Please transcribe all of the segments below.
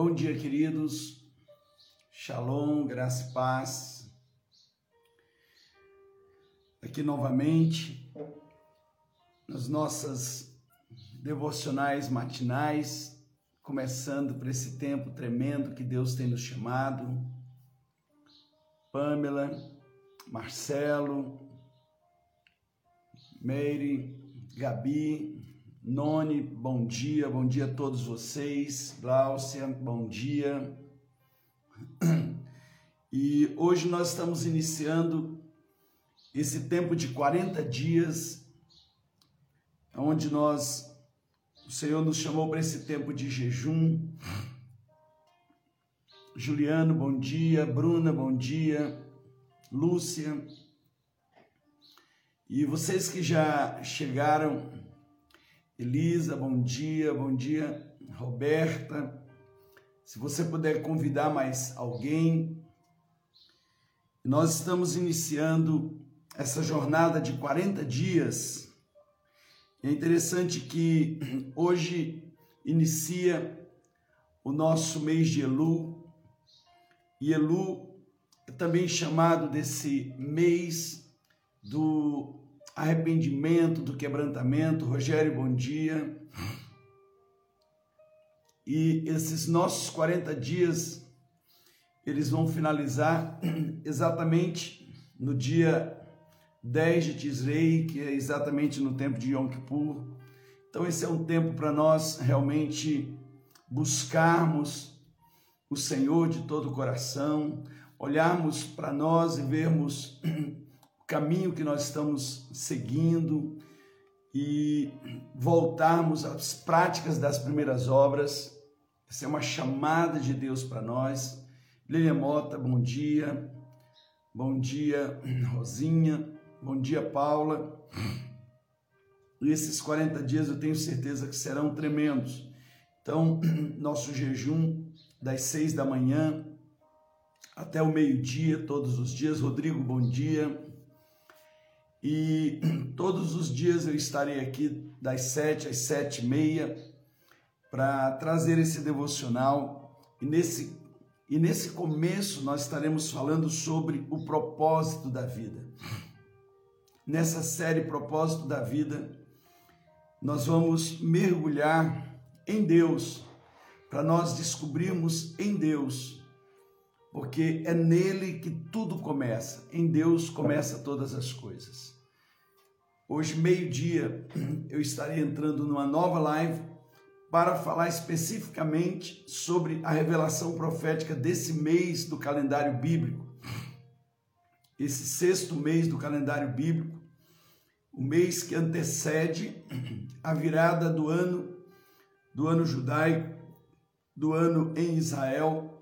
Bom dia, queridos. Shalom, graça e paz. Aqui novamente, nas nossas devocionais matinais, começando por esse tempo tremendo que Deus tem nos chamado. Pamela, Marcelo, Meire, Gabi, Noni, bom dia, bom dia a todos vocês. Gláucia, bom dia. E hoje nós estamos iniciando esse tempo de 40 dias, onde nós, o Senhor nos chamou para esse tempo de jejum. Juliano, bom dia. Bruna, bom dia. Lúcia. E vocês que já chegaram Elisa, bom dia, bom dia, Roberta. Se você puder convidar mais alguém, nós estamos iniciando essa jornada de 40 dias. É interessante que hoje inicia o nosso mês de Elu, e Elu é também chamado desse mês do arrependimento, do quebrantamento. Rogério, bom dia. E esses nossos 40 dias, eles vão finalizar exatamente no dia 10 de Tisrei, que é exatamente no tempo de Yom Kippur. Então esse é um tempo para nós realmente buscarmos o Senhor de todo o coração, olharmos para nós e vermos caminho que nós estamos seguindo e voltarmos às práticas das primeiras obras. Essa é uma chamada de Deus para nós. Lilian Mota, bom dia. Bom dia, Rosinha. Bom dia, Paula. Esses 40 dias eu tenho certeza que serão tremendos. Então, nosso jejum das seis da manhã até o meio-dia, todos os dias. Rodrigo, bom dia. E todos os dias eu estarei aqui das sete às sete e meia para trazer esse devocional. E nesse, e nesse começo nós estaremos falando sobre o propósito da vida. Nessa série Propósito da Vida, nós vamos mergulhar em Deus para nós descobrirmos em Deus porque é nele que tudo começa. Em Deus começa todas as coisas. Hoje, meio-dia, eu estarei entrando numa nova live para falar especificamente sobre a revelação profética desse mês do calendário bíblico. Esse sexto mês do calendário bíblico, o mês que antecede a virada do ano do ano judaico, do ano em Israel,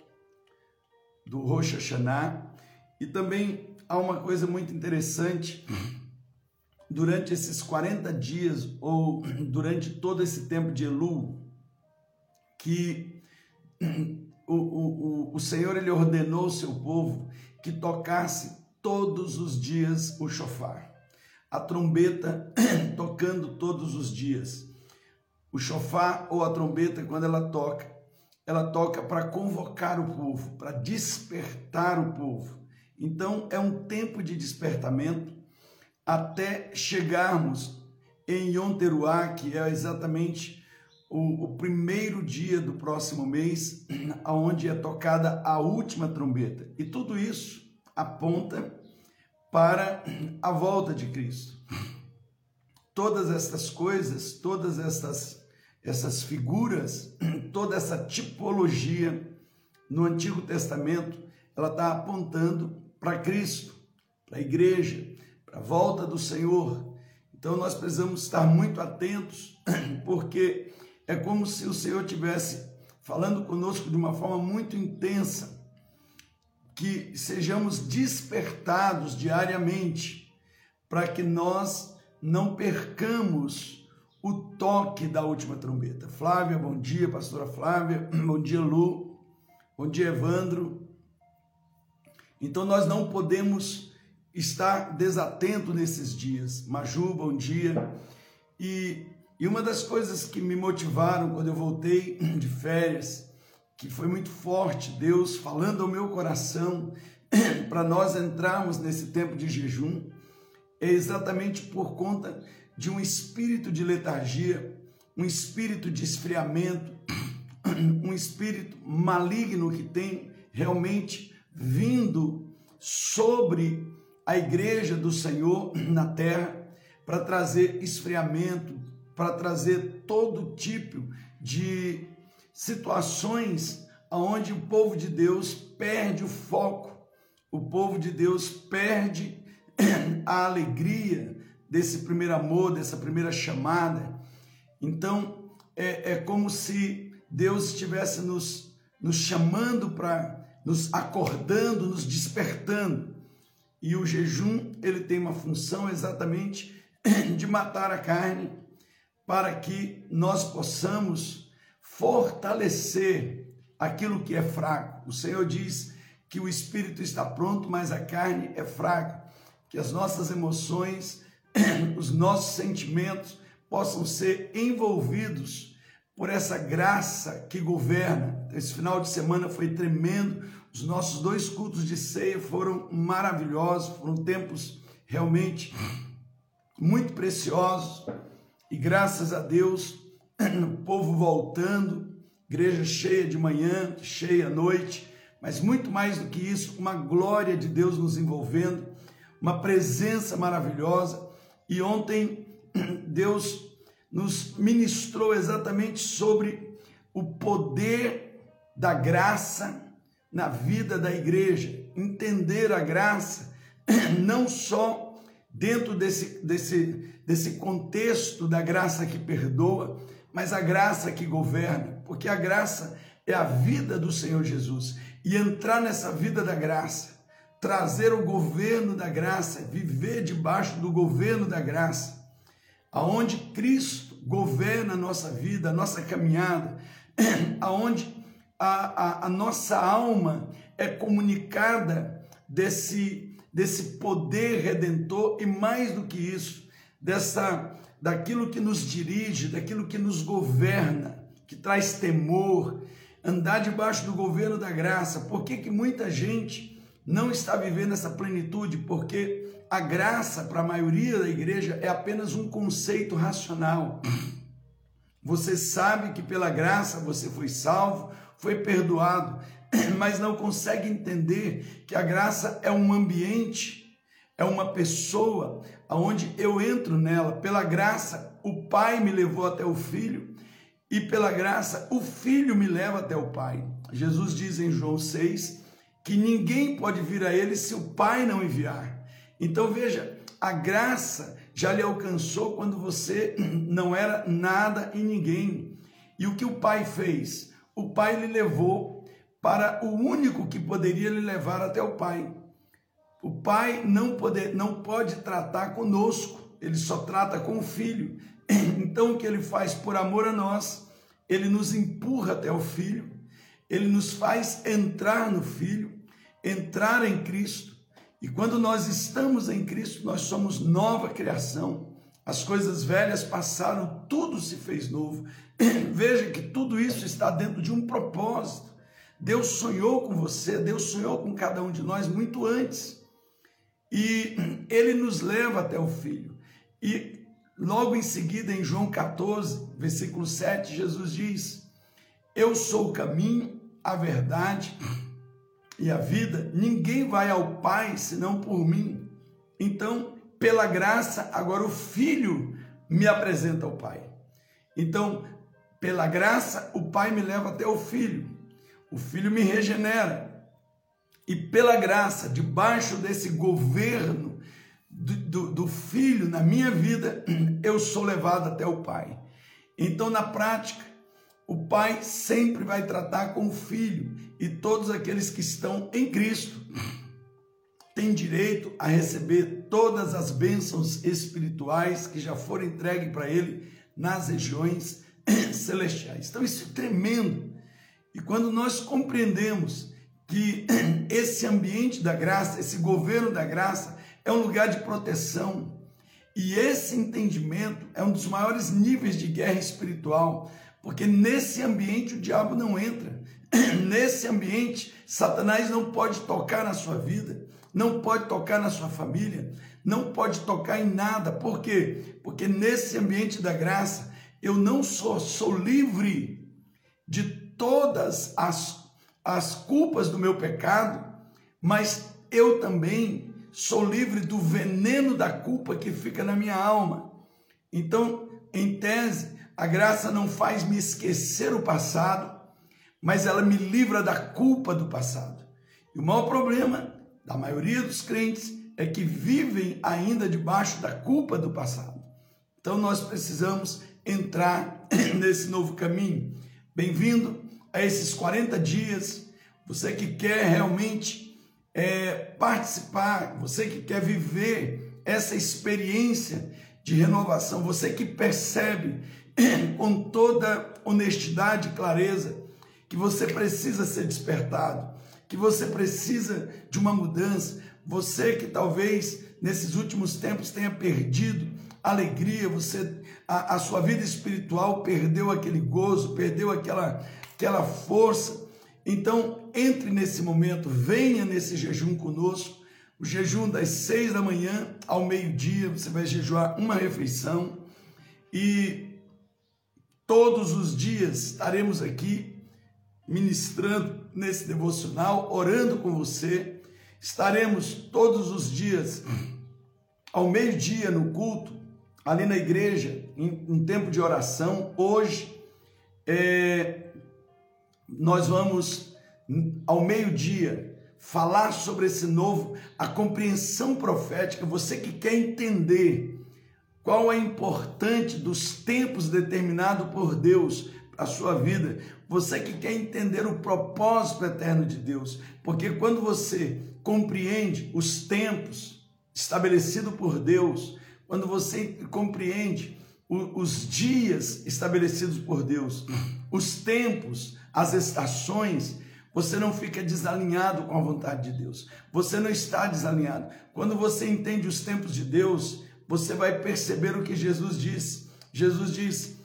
do Rosh Hashanah. E também há uma coisa muito interessante, durante esses 40 dias, ou durante todo esse tempo de Elu, que o, o, o Senhor ele ordenou ao seu povo que tocasse todos os dias o chofar, a trombeta tocando todos os dias. O chofar ou a trombeta, quando ela toca, ela toca para convocar o povo, para despertar o povo. Então é um tempo de despertamento até chegarmos em Yom Teruah, que é exatamente o, o, primeiro dia do próximo mês, aonde é tocada a última trombeta. E tudo isso aponta para a volta de Cristo. Todas estas coisas, todas estas essas figuras, toda essa tipologia no Antigo Testamento, ela está apontando para Cristo, para a igreja, para a volta do Senhor. Então nós precisamos estar muito atentos, porque é como se o Senhor tivesse falando conosco de uma forma muito intensa, que sejamos despertados diariamente, para que nós não percamos o toque da última trombeta. Flávia, bom dia, pastora Flávia, bom dia, Lu, bom dia, Evandro. Então nós não podemos estar desatento nesses dias. Maju, bom dia. E, e uma das coisas que me motivaram quando eu voltei de férias que foi muito forte, Deus falando ao meu coração para nós entrarmos nesse tempo de jejum, é exatamente por conta de um espírito de letargia, um espírito de esfriamento, um espírito maligno que tem realmente vindo sobre a igreja do Senhor na terra para trazer esfriamento, para trazer todo tipo de situações onde o povo de Deus perde o foco, o povo de Deus perde a alegria desse primeiro amor, dessa primeira chamada. Então, é, é como se Deus estivesse nos, nos chamando para, nos acordando, nos despertando. E o jejum, ele tem uma função exatamente de matar a carne, para que nós possamos fortalecer aquilo que é fraco. O Senhor diz que o espírito está pronto, mas a carne é fraca. Que as nossas emoções, os nossos sentimentos possam ser envolvidos por essa graça que governa. Esse final de semana foi tremendo. Os nossos dois cultos de ceia foram maravilhosos, foram tempos realmente muito preciosos. E graças a Deus, o povo voltando, igreja cheia de manhã, cheia à noite, mas muito mais do que isso, uma glória de Deus nos envolvendo, uma presença maravilhosa. E ontem Deus nos ministrou exatamente sobre o poder da graça na vida da igreja, entender a graça não só dentro desse, desse, desse contexto da graça que perdoa, mas a graça que governa, porque a graça é a vida do Senhor Jesus. E entrar nessa vida da graça, trazer o governo da graça, viver debaixo do governo da graça, aonde Cristo governa a nossa vida, a nossa caminhada, aonde a, a, a nossa alma é comunicada desse, desse poder redentor e mais do que isso, dessa daquilo que nos dirige, daquilo que nos governa, que traz temor, andar debaixo do governo da graça. Por que, que muita gente não está vivendo essa plenitude? Porque a graça, para a maioria da igreja, é apenas um conceito racional. Você sabe que pela graça você foi salvo, foi perdoado, mas não consegue entender que a graça é um ambiente, é uma pessoa aonde eu entro nela. Pela graça, o Pai me levou até o Filho e pela graça, o Filho me leva até o Pai. Jesus diz em João 6 que ninguém pode vir a Ele se o Pai não enviar. Então veja, a graça já lhe alcançou quando você não era nada e ninguém. E o que o Pai fez? O Pai lhe levou para o único que poderia lhe levar até o Pai. O Pai não, pode, não pode tratar conosco, ele só trata com o Filho. Então, o que ele faz por amor a nós, ele nos empurra até o Filho, ele nos faz entrar no Filho, entrar em Cristo. E quando nós estamos em Cristo, nós somos nova criação. As coisas velhas passaram, tudo se fez novo. Veja que tudo isso está dentro de um propósito. Deus sonhou com você, Deus sonhou com cada um de nós muito antes. E ele nos leva até o Filho. E logo em seguida, em João 14, versículo 7, Jesus diz: Eu sou o caminho, a verdade e a vida. Ninguém vai ao Pai senão por mim. Então, pela graça, agora o Filho me apresenta ao Pai. Então, pela graça, o Pai me leva até o Filho. O Filho me regenera. E pela graça, debaixo desse governo do, do, do, Filho na minha vida, eu sou levado até o Pai. Então, na prática, o Pai sempre vai tratar com o Filho e todos aqueles que estão em Cristo têm direito a receber todas as bênçãos espirituais que já foram entregues para ele nas regiões celestiais. Então, isso é tremendo. E quando nós compreendemos que esse ambiente da graça, esse governo da graça, é um lugar de proteção, e esse entendimento é um dos maiores níveis de guerra espiritual, Porque nesse ambiente o diabo não entra. Nesse ambiente, Satanás não pode tocar na sua vida, não pode tocar na sua família, não pode tocar em nada. Por quê? Porque nesse ambiente da graça, eu não sou, sou livre de todas as, as culpas do meu pecado, mas eu também sou livre do veneno da culpa que fica na minha alma. Então, em tese, a graça não faz me esquecer o passado, mas ela me livra da culpa do passado. E o maior problema da maioria dos crentes é que vivem ainda debaixo da culpa do passado. Então nós precisamos entrar nesse novo caminho. Bem-vindo a esses 40 dias. Você que quer realmente é, participar, você que quer viver essa experiência de renovação, você que percebe com toda honestidade e clareza que você precisa ser despertado, que você precisa de uma mudança, você que talvez nesses últimos tempos tenha perdido alegria, você a, a sua vida espiritual perdeu aquele gozo, perdeu aquela, aquela força. Então, entre nesse momento, venha nesse jejum conosco. O jejum das seis da manhã ao meio-dia, você vai jejuar uma refeição e todos os dias estaremos aqui ministrando nesse devocional, orando com você. Estaremos todos os dias ao meio-dia no culto, ali na igreja, em um tempo de oração. Hoje, é, nós vamos, ao meio-dia, falar sobre esse novo, a compreensão profética. Você que quer entender qual é importante dos tempos determinados por Deus a sua vida, você que quer entender o propósito eterno de Deus, porque quando você compreende os tempos estabelecidos por Deus, quando você compreende os dias estabelecidos por Deus, os tempos, as estações, você não fica desalinhado com a vontade de Deus. Você não está desalinhado. Quando você entende os tempos de Deus, você vai perceber o que Jesus diz. Jesus diz: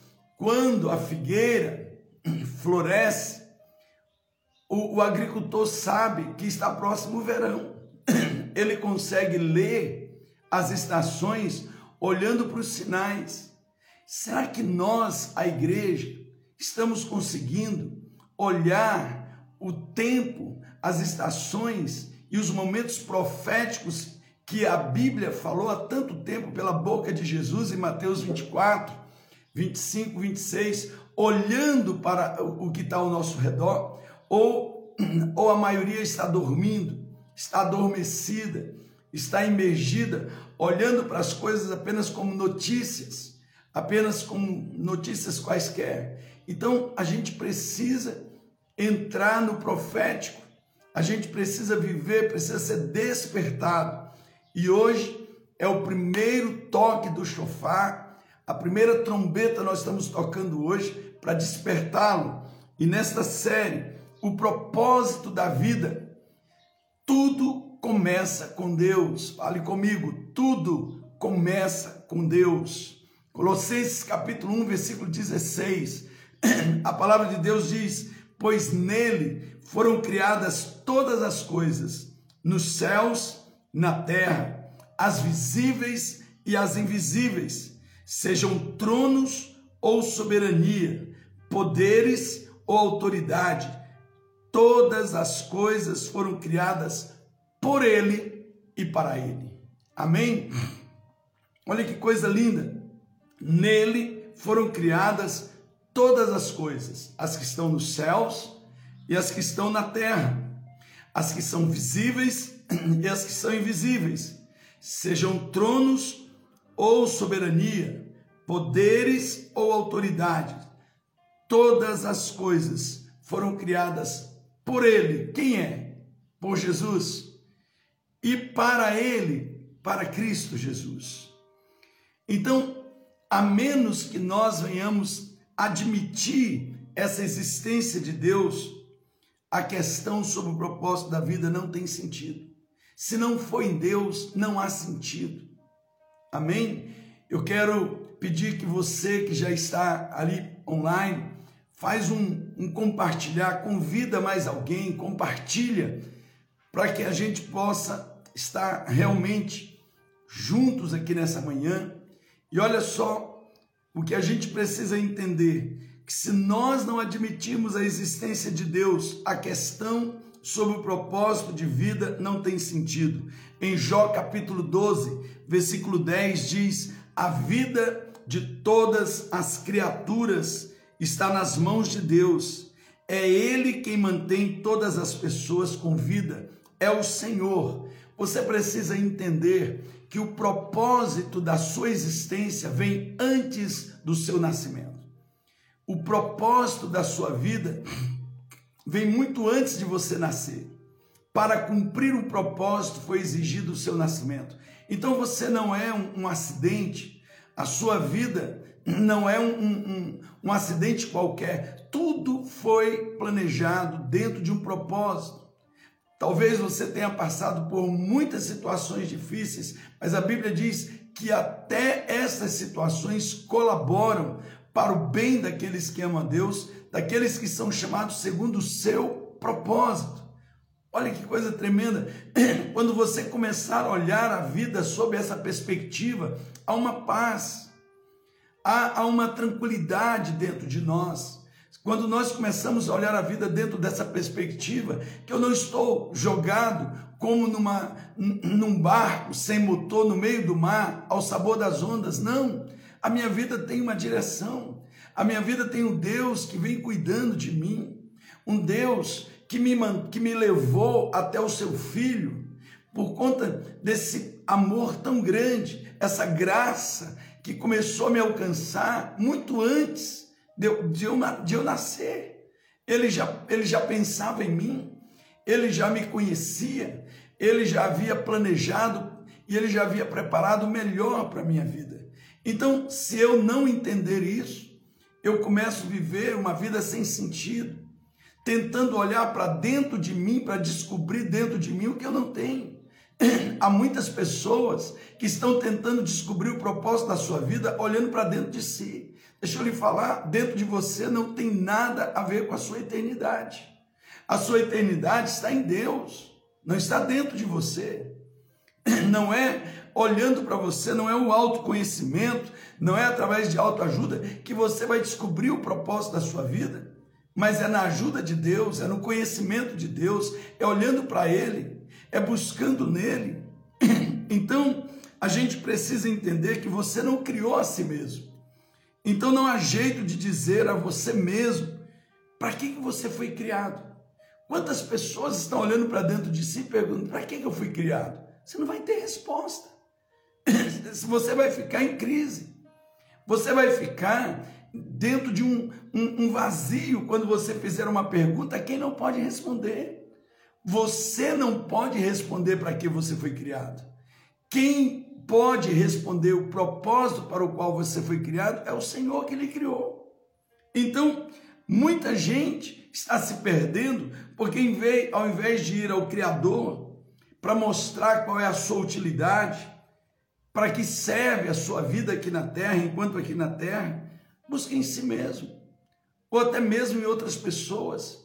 quando a figueira floresce, o, o agricultor sabe que está próximo o verão. Ele consegue ler as estações olhando para os sinais. Será que nós, a igreja, estamos conseguindo olhar o tempo, as estações e os momentos proféticos que a Bíblia falou há tanto tempo pela boca de Jesus em Mateus 24, 25, 26, olhando para o que está ao nosso redor, ou, ou a maioria está dormindo, está adormecida, está imergida, olhando para as coisas apenas como notícias, apenas como notícias quaisquer. Então a gente precisa entrar no profético, a gente precisa viver, precisa ser despertado. E hoje é o primeiro toque do chofar, a primeira trombeta nós estamos tocando hoje para despertá-lo. E nesta série, o propósito da vida, tudo começa com Deus. Fale comigo, tudo começa com Deus. Colossenses capítulo 1, versículo 16. A palavra de Deus diz: "Pois nele foram criadas todas as coisas, nos céus, na terra, as visíveis e as invisíveis, sejam tronos ou soberania, poderes ou autoridade, todas as coisas foram criadas por ele e para ele. Amém? Olha que coisa linda. Nele foram criadas todas as coisas, as que estão nos céus e as que estão na terra, as que são visíveis e as que são invisíveis, sejam tronos ou soberania, poderes ou autoridades, todas as coisas foram criadas por Ele. Quem é? Por Jesus e para Ele, para Cristo Jesus. Então, a menos que nós venhamos admitir essa existência de Deus, a questão sobre o propósito da vida não tem sentido. Se não for em Deus, não há sentido. Amém? Eu quero pedir que você que já está ali online, faz um, um compartilhar, convida mais alguém, compartilha, para que a gente possa estar realmente juntos aqui nessa manhã. E olha só o que a gente precisa entender: que se nós não admitirmos a existência de Deus, a questão sobre o propósito de vida não tem sentido. Em Jó capítulo 12, versículo 10 diz: A vida de todas as criaturas está nas mãos de Deus. É Ele quem mantém todas as pessoas com vida. É o Senhor. Você precisa entender que o propósito da sua existência vem antes do seu nascimento. O propósito da sua vida vem muito antes de você nascer. Para cumprir o propósito foi exigido o seu nascimento. Então você não é um, um acidente, a sua vida não é um, um, um acidente qualquer. Tudo foi planejado dentro de um propósito. Talvez você tenha passado por muitas situações difíceis, mas a Bíblia diz que até essas situações colaboram para o bem daqueles que amam a Deus, daqueles que são chamados segundo o seu propósito. Olha que coisa tremenda. Quando você começar a olhar a vida sob essa perspectiva, há uma paz, há, há uma tranquilidade dentro de nós. Quando nós começamos a olhar a vida dentro dessa perspectiva, que eu não estou jogado como numa, num barco sem motor no meio do mar, ao sabor das ondas, não. A minha vida tem uma direção, a minha vida tem um Deus que vem cuidando de mim, um Deus que me, que me levou até o seu filho, por conta desse amor tão grande, essa graça que começou a me alcançar muito antes de eu, de eu, de eu nascer. Ele já, ele já pensava em mim, ele já me conhecia, ele já havia planejado e ele já havia preparado o melhor para a minha vida. Então, se eu não entender isso, eu começo a viver uma vida sem sentido, tentando olhar para dentro de mim, para descobrir dentro de mim o que eu não tenho. Há muitas pessoas que estão tentando descobrir o propósito da sua vida olhando para dentro de si. Deixa eu lhe falar, dentro de você não tem nada a ver com a sua eternidade. A sua eternidade está em Deus, não está dentro de você. Não é olhando para você, não é o autoconhecimento, não é através de autoajuda que você vai descobrir o propósito da sua vida, mas é na ajuda de Deus, é no conhecimento de Deus, é olhando para Ele, é buscando nele. Então, a gente precisa entender que você não criou a si mesmo. Então, não há jeito de dizer a você mesmo para que, que você foi criado. Quantas pessoas estão olhando para dentro de si e perguntando: para que, que eu fui criado? Você não vai ter resposta. Você vai ficar em crise. Você vai ficar dentro de um, um, um vazio quando você fizer uma pergunta quem não pode responder. Você não pode responder para que você foi criado. Quem pode responder o propósito para o qual você foi criado é o Senhor que lhe criou. Então, muita gente está se perdendo porque ao invés de ir ao Criador para mostrar qual é a sua utilidade, para que serve a sua vida aqui na terra, enquanto aqui na terra, busque em si mesmo, ou até mesmo em outras pessoas.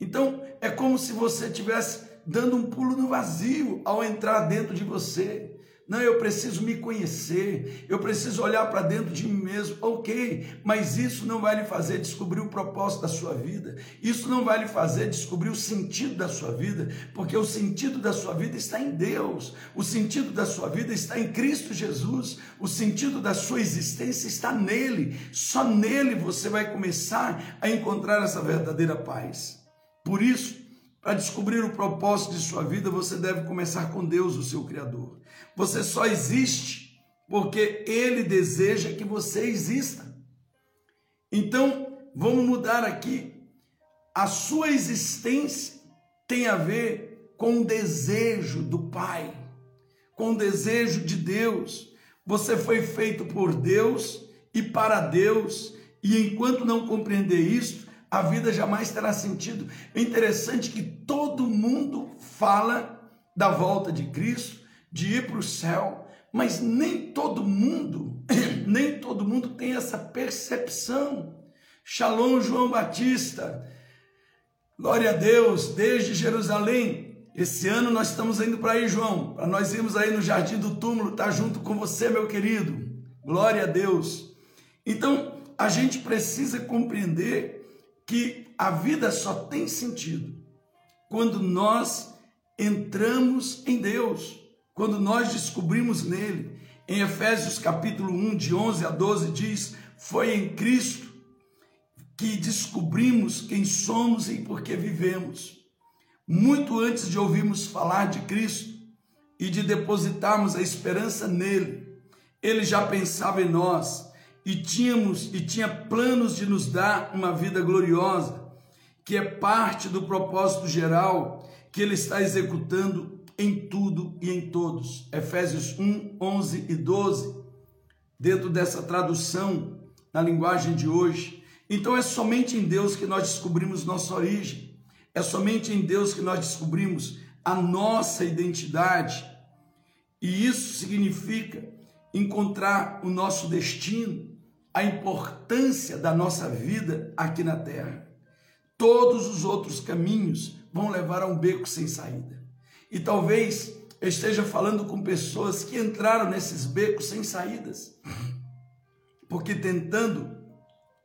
Então, é como se você estivesse dando um pulo no vazio ao entrar dentro de você. Não, eu preciso me conhecer, eu preciso olhar para dentro de mim mesmo. Ok, mas isso não vai lhe fazer descobrir o propósito da sua vida, isso não vai lhe fazer descobrir o sentido da sua vida, porque o sentido da sua vida está em Deus, o sentido da sua vida está em Cristo Jesus, o sentido da sua existência está nele, só nele você vai começar a encontrar essa verdadeira paz. Por isso, para descobrir o propósito de sua vida, você deve começar com Deus, o seu Criador. Você só existe porque Ele deseja que você exista. Então, vamos mudar aqui. A sua existência tem a ver com o desejo do Pai, com o desejo de Deus. Você foi feito por Deus e para Deus, e enquanto não compreender isso, a vida jamais terá sentido. É interessante que todo mundo fala da volta de Cristo, de ir para o céu, mas nem todo mundo, nem todo mundo tem essa percepção Shalom, João Batista. Glória a Deus, desde Jerusalém. Esse ano nós estamos indo para aí, João, para nós irmos aí no Jardim do Túmulo, estar tá junto com você, meu querido. Glória a Deus. Então, a gente precisa compreender que a vida só tem sentido quando nós entramos em Deus, quando nós descobrimos nele. Em Efésios capítulo 1, de 11 a 12 diz: "Foi em Cristo que descobrimos quem somos e por que vivemos. Muito antes de ouvirmos falar de Cristo e de depositarmos a esperança nele, ele já pensava em nós e tínhamos e tinha planos de nos dar uma vida gloriosa, que é parte do propósito geral que ele está executando em tudo e em todos. Efésios 1, 11 e 12. Dentro dessa tradução na linguagem de hoje, então é somente em Deus que nós descobrimos nossa origem, é somente em Deus que nós descobrimos a nossa identidade, e isso significa encontrar o nosso destino, a importância da nossa vida aqui na terra. Todos os outros caminhos vão levar a um beco sem saída. E talvez eu esteja falando com pessoas que entraram nesses becos sem saídas, porque tentando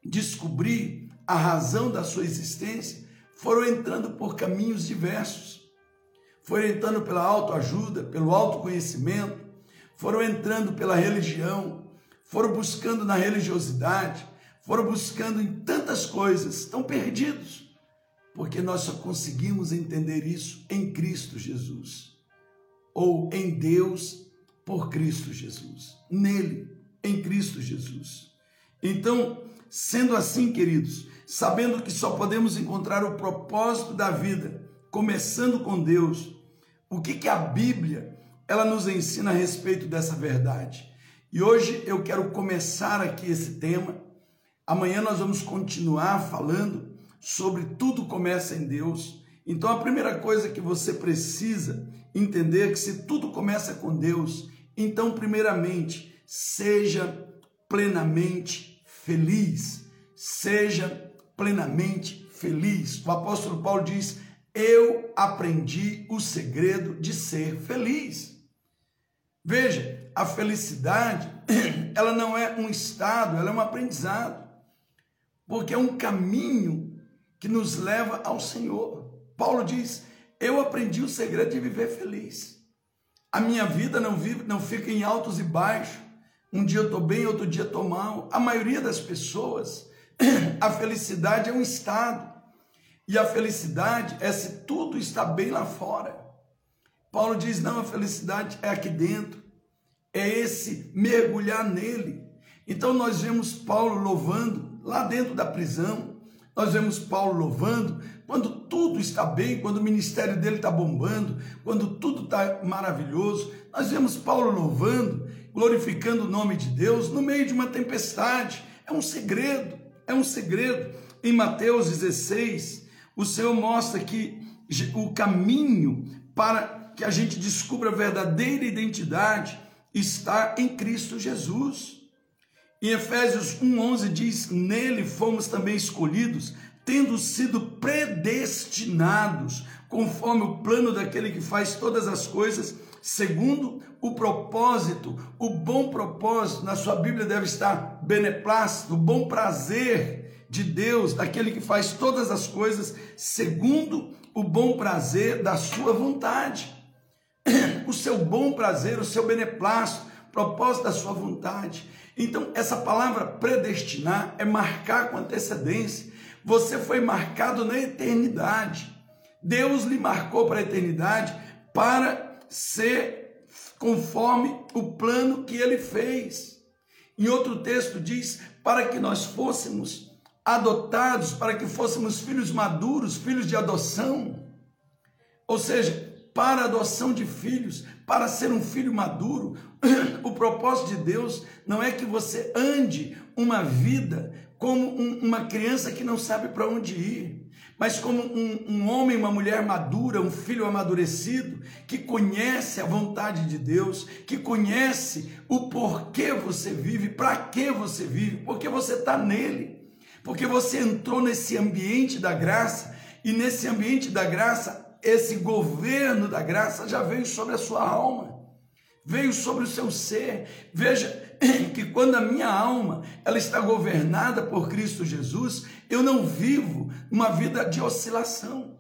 descobrir a razão da sua existência, foram entrando por caminhos diversos. Foram entrando pela autoajuda, pelo autoconhecimento, foram entrando pela religião, foram buscando na religiosidade, foram buscando em tantas coisas, estão perdidos, porque nós só conseguimos entender isso em Cristo Jesus, ou em Deus por Cristo Jesus, nele, em Cristo Jesus. Então, Sendo assim, queridos, sabendo que só podemos encontrar o propósito da vida começando com Deus, o que, que a Bíblia ela nos ensina a respeito dessa verdade? E hoje eu quero começar aqui esse tema. Amanhã nós vamos continuar falando sobre tudo começa em Deus. Então a primeira coisa que você precisa entender é que se tudo começa com Deus, então primeiramente seja plenamente feliz, seja plenamente feliz. O apóstolo Paulo diz: Eu aprendi o segredo de ser feliz. Veja, a felicidade, ela não é um estado, ela é um aprendizado, porque é um caminho que nos leva ao Senhor. Paulo diz: Eu aprendi o segredo de viver feliz. A minha vida não vive, não fica em altos e baixos. Um dia eu estou bem, outro dia estou mal. A maioria das pessoas, a felicidade é um estado. E a felicidade é se tudo está bem lá fora. Paulo diz: não, a felicidade é aqui dentro. É esse mergulhar nele. Então nós vemos Paulo louvando lá dentro da prisão. Nós vemos Paulo louvando quando tudo está bem, quando o ministério dele está bombando, quando tudo está maravilhoso. Nós vemos Paulo louvando glorificando o nome de Deus no meio de uma tempestade. É um segredo, é um segredo. Em Mateus 16, o Senhor mostra que o caminho para que a gente descubra a verdadeira identidade está em Cristo Jesus. Em Efésios 1:11 diz: "Nele fomos também escolhidos, tendo sido predestinados, conforme o plano daquele que faz todas as coisas segundo o propósito, o bom propósito, na sua Bíblia deve estar beneplácito, o bom prazer de Deus, daquele que faz todas as coisas segundo o bom prazer da sua vontade. O seu bom prazer, o seu beneplácito, propósito da sua vontade. Então, essa palavra predestinar é marcar com antecedência. Você foi marcado na eternidade. Deus lhe marcou para a eternidade para ser conforme o plano que ele fez. Em outro texto diz: para que nós fôssemos adotados, para que fôssemos filhos maduros, filhos de adoção. Ou seja, para adoção de filhos, para ser um filho maduro, o propósito de Deus não é que você ande uma vida como um, uma criança que não sabe para onde ir mas como um, um homem, uma mulher madura, um filho amadurecido, que conhece a vontade de Deus, que conhece o porquê você vive, para que você vive, porque você está nele. Porque você entrou nesse ambiente da graça e nesse ambiente da graça, esse governo da graça já veio sobre a sua alma, veio sobre o seu ser. Veja que quando a minha alma ela está governada por Cristo Jesus, eu não vivo uma vida de oscilação.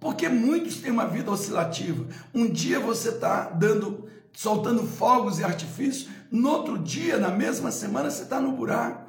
Porque muitos têm uma vida oscilativa. Um dia você está dando, soltando fogos e artifícios, no outro dia, na mesma semana, você está no buraco.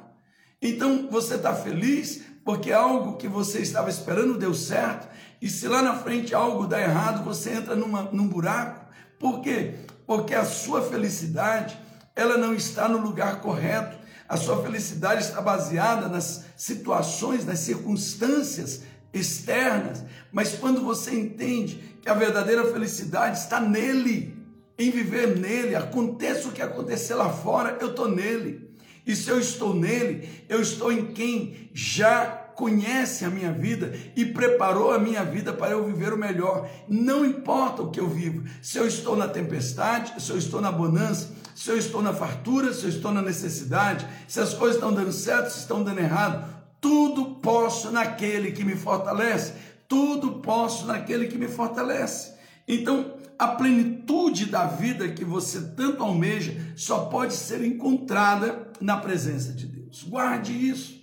Então você está feliz porque algo que você estava esperando deu certo, e se lá na frente algo dá errado, você entra numa, num buraco. Por quê? Porque a sua felicidade, ela não está no lugar correto. A sua felicidade está baseada nas situações, nas circunstâncias externas, mas quando você entende que a verdadeira felicidade está nele, em viver nele, aconteça o que acontecer lá fora, eu estou nele. E se eu estou nele, eu estou em quem já conhece a minha vida e preparou a minha vida para eu viver o melhor. Não importa o que eu vivo, se eu estou na tempestade, se eu estou na bonança, se eu estou na fartura, se eu estou na necessidade, se as coisas estão dando certo, se estão dando errado, tudo posso naquele que me fortalece. Tudo posso naquele que me fortalece. Então, a plenitude da vida que você tanto almeja só pode ser encontrada na presença de Deus. Guarde isso.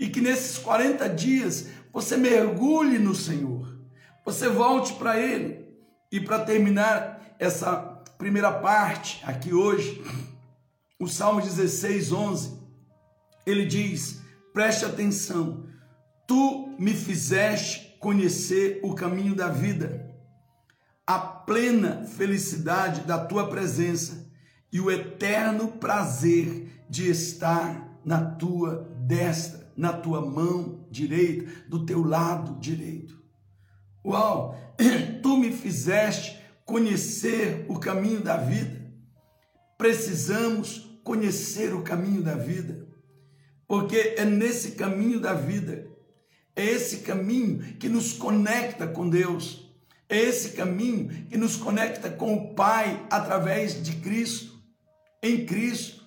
E que nesses 40 dias você mergulhe no Senhor. Você volte para Ele. E para terminar essa primeira parte aqui hoje, o Salmo 16, 11, ele diz: preste atenção, tu me fizeste conhecer o caminho da vida, a plena felicidade da tua presença e o eterno prazer de estar na tua destra, na tua mão direita, do teu lado direito. Uau! Tu me fizeste conhecer o caminho da vida. Precisamos conhecer o caminho da vida porque é nesse caminho da vida, é esse caminho que nos conecta com Deus, é esse caminho que nos conecta com o Pai através de Cristo, em Cristo.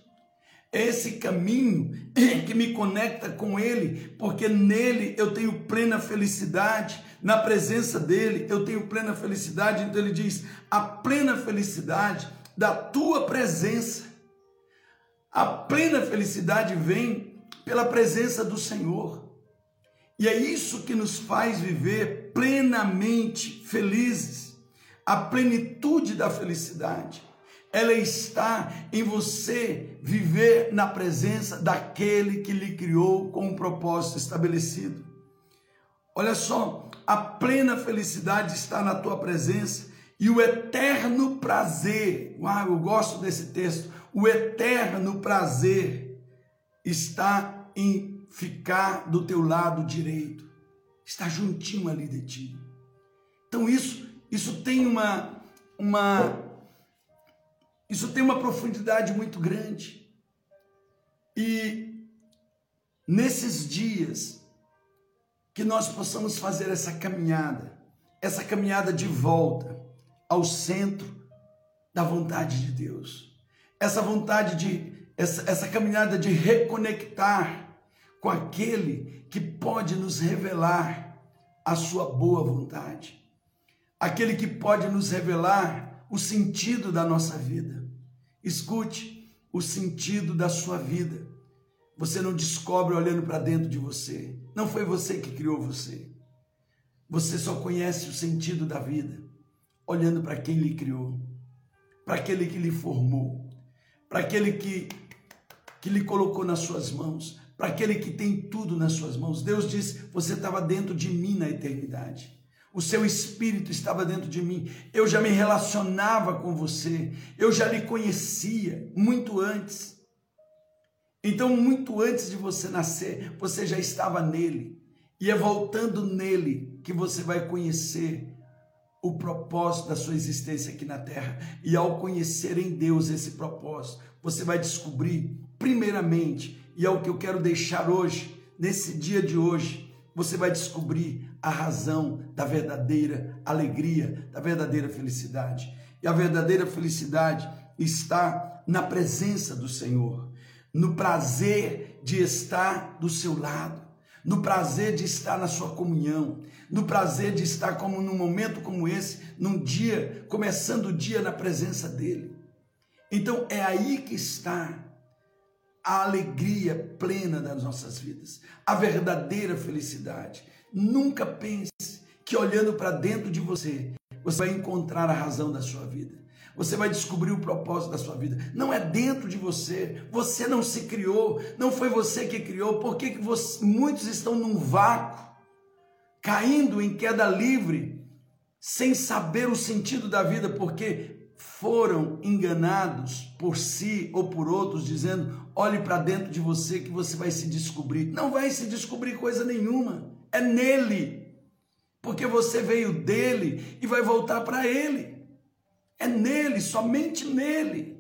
É esse caminho que me conecta com Ele, porque nele eu tenho plena felicidade, na presença dele eu tenho plena felicidade. Então ele diz: a plena felicidade da tua presença. A plena felicidade vem pela presença do Senhor. E é isso que nos faz viver plenamente felizes. A plenitude da felicidade, ela está em você viver na presença daquele que lhe criou com um propósito estabelecido. Olha só, a plena felicidade está na tua presença e o eterno prazer. Uau, eu gosto desse texto. O eterno prazer está em ficar do teu lado direito, está juntinho ali de ti. Então isso, isso tem uma, uma, isso tem uma profundidade muito grande. E nesses dias que nós possamos fazer essa caminhada, essa caminhada de volta ao centro da vontade de Deus, essa vontade de essa, essa caminhada de reconectar com aquele que pode nos revelar a sua boa vontade, aquele que pode nos revelar o sentido da nossa vida. Escute, o sentido da sua vida. Você não descobre olhando para dentro de você. Não foi você que criou você. Você só conhece o sentido da vida olhando para quem lhe criou, para aquele que lhe formou, para aquele que que lhe colocou nas suas mãos, para aquele que tem tudo nas suas mãos. Deus disse: Você estava dentro de mim na eternidade. O seu espírito estava dentro de mim. Eu já me relacionava com você. Eu já lhe conhecia muito antes. Então, muito antes de você nascer, você já estava nele. E é voltando nele que você vai conhecer o propósito da sua existência aqui na terra. E ao conhecer em Deus esse propósito, você vai descobrir primeiramente, e é o que eu quero deixar hoje, nesse dia de hoje, você vai descobrir a razão da verdadeira alegria, da verdadeira felicidade. E a verdadeira felicidade está na presença do Senhor, no prazer de estar do seu lado. no prazer de estar na sua comunhão, no prazer de estar como num momento como esse, num dia, começando o dia na presença dele. Então é aí que está a alegria plena das nossas vidas, a verdadeira felicidade. Nunca pense que olhando para dentro de você, você vai encontrar a razão da sua vida. Você vai descobrir o propósito da sua vida. Não é dentro de você. Você não se criou. Não foi você que criou. Por que, que você, muitos estão num vácuo, caindo em queda livre, sem saber o sentido da vida? Porque foram enganados por si ou por outros, dizendo: olhe para dentro de você que você vai se descobrir. Não vai se descobrir coisa nenhuma. É nele. Porque você veio dele e vai voltar para ele. É nele, somente nele.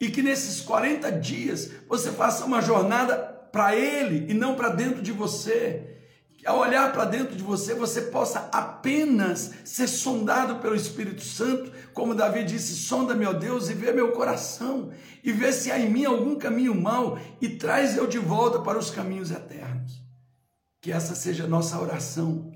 E que nesses 40 dias você faça uma jornada para ele e não para dentro de você. Que ao olhar para dentro de você, você possa apenas ser sondado pelo Espírito Santo, como Davi disse: sonda meu Deus e vê meu coração, e vê se há em mim algum caminho mau, e traz eu de volta para os caminhos eternos. Que essa seja a nossa oração,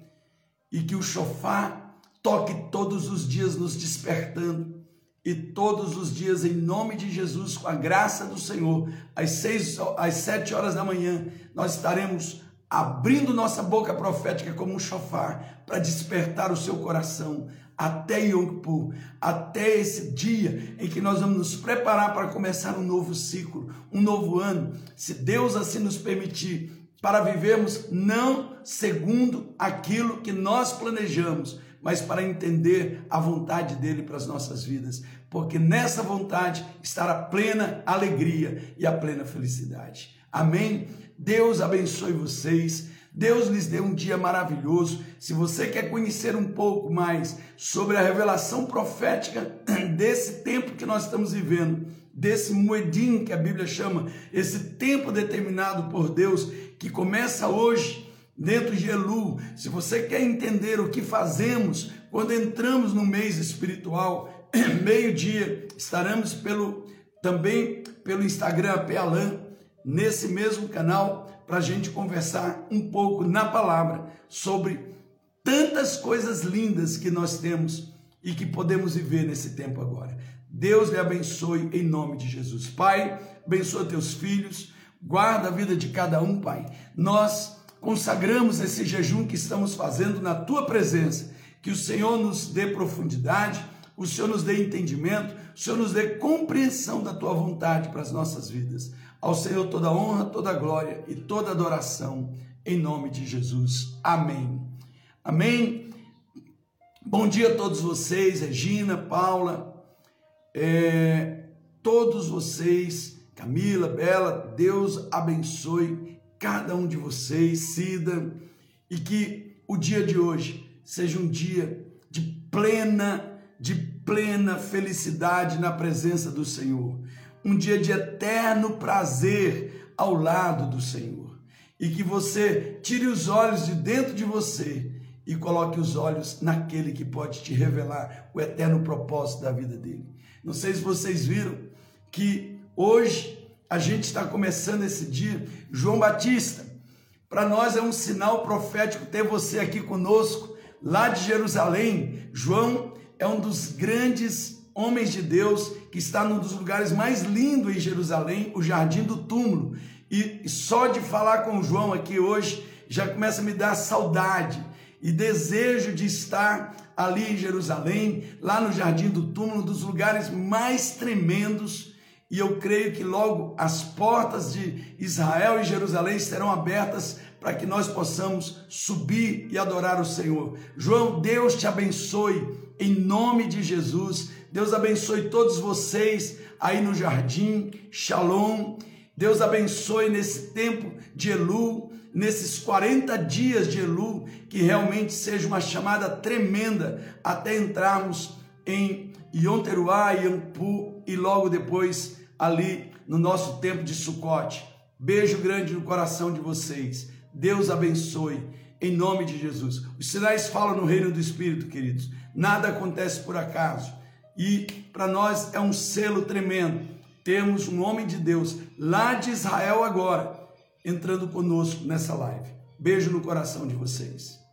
e que o chofar toque todos os dias nos despertando e todos os dias em nome de Jesus, com a graça do Senhor, às seis, às sete horas da manhã, nós estaremos abrindo nossa boca profética como um chofar para despertar o seu coração até Yom Kippur, até esse dia em que nós vamos nos preparar para começar um novo ciclo, um novo ano, se Deus assim nos permitir, para vivermos não segundo aquilo que nós planejamos, mas para entender a vontade dele para as nossas vidas, porque nessa vontade está a plena alegria e a plena felicidade. Amém? Deus abençoe vocês. Deus lhes dê um dia maravilhoso. Se você quer conhecer um pouco mais sobre a revelação profética desse tempo que nós estamos vivendo, desse moedim que a Bíblia chama, esse tempo determinado por Deus, que começa hoje dentro de Elu, se você quer entender o que fazemos quando entramos no mês espiritual, meio-dia, estaremos pelo também pelo Instagram Pealan, nesse mesmo canal, para a gente conversar um pouco na palavra sobre tantas coisas lindas que nós temos e que podemos viver nesse tempo agora. Deus lhe abençoe em nome de Jesus. Pai, abençoa teus filhos, guarda a vida de cada um, Pai. Nós consagramos esse jejum que estamos fazendo na tua presença. Que o Senhor nos dê profundidade, o Senhor nos dê entendimento, Senhor nos dê compreensão da tua vontade para as nossas vidas. Ao Senhor toda honra, toda glória e toda adoração, em nome de Jesus. Amém. Amém. Bom dia a todos vocês, Regina, Paula, é, todos vocês, Camila, Bela, Deus abençoe cada um de vocês, Cida, e que o dia de hoje seja um dia de plena, de plena felicidade na presença do Senhor, um dia de eterno prazer ao lado do Senhor, e que você tire os olhos de dentro de você e coloque os olhos naquele que pode te revelar o eterno propósito da vida dele. Não sei se vocês viram que hoje a gente está começando esse dia. João Batista, para nós é um sinal profético ter você aqui conosco, lá de Jerusalém. João é um dos grandes homens de Deus que está num dos lugares mais lindos em Jerusalém, o Jardim do Túmulo. E só de falar com João aqui hoje já começa a me dar saudade e desejo de estar ali em Jerusalém, lá no Jardim do Túmulo, dos lugares mais tremendos e eu creio que logo as portas de Israel e Jerusalém serão abertas para que nós possamos subir e adorar o Senhor. João, Deus te abençoe em nome de Jesus. Deus abençoe todos vocês aí no jardim. Shalom. Deus abençoe nesse tempo de Elu, nesses 40 dias de Elu, que realmente seja uma chamada tremenda até entrarmos em Yom Teruah, Yom Pu e logo depois ali no nosso tempo de Sucote. Beijo grande no coração de vocês. Deus abençoe em nome de Jesus. Os sinais falam no reino do Espírito, queridos. Nada acontece por acaso. E para nós é um selo tremendo. Temos um homem de Deus lá de Israel agora entrando conosco nessa live. Beijo no coração de vocês.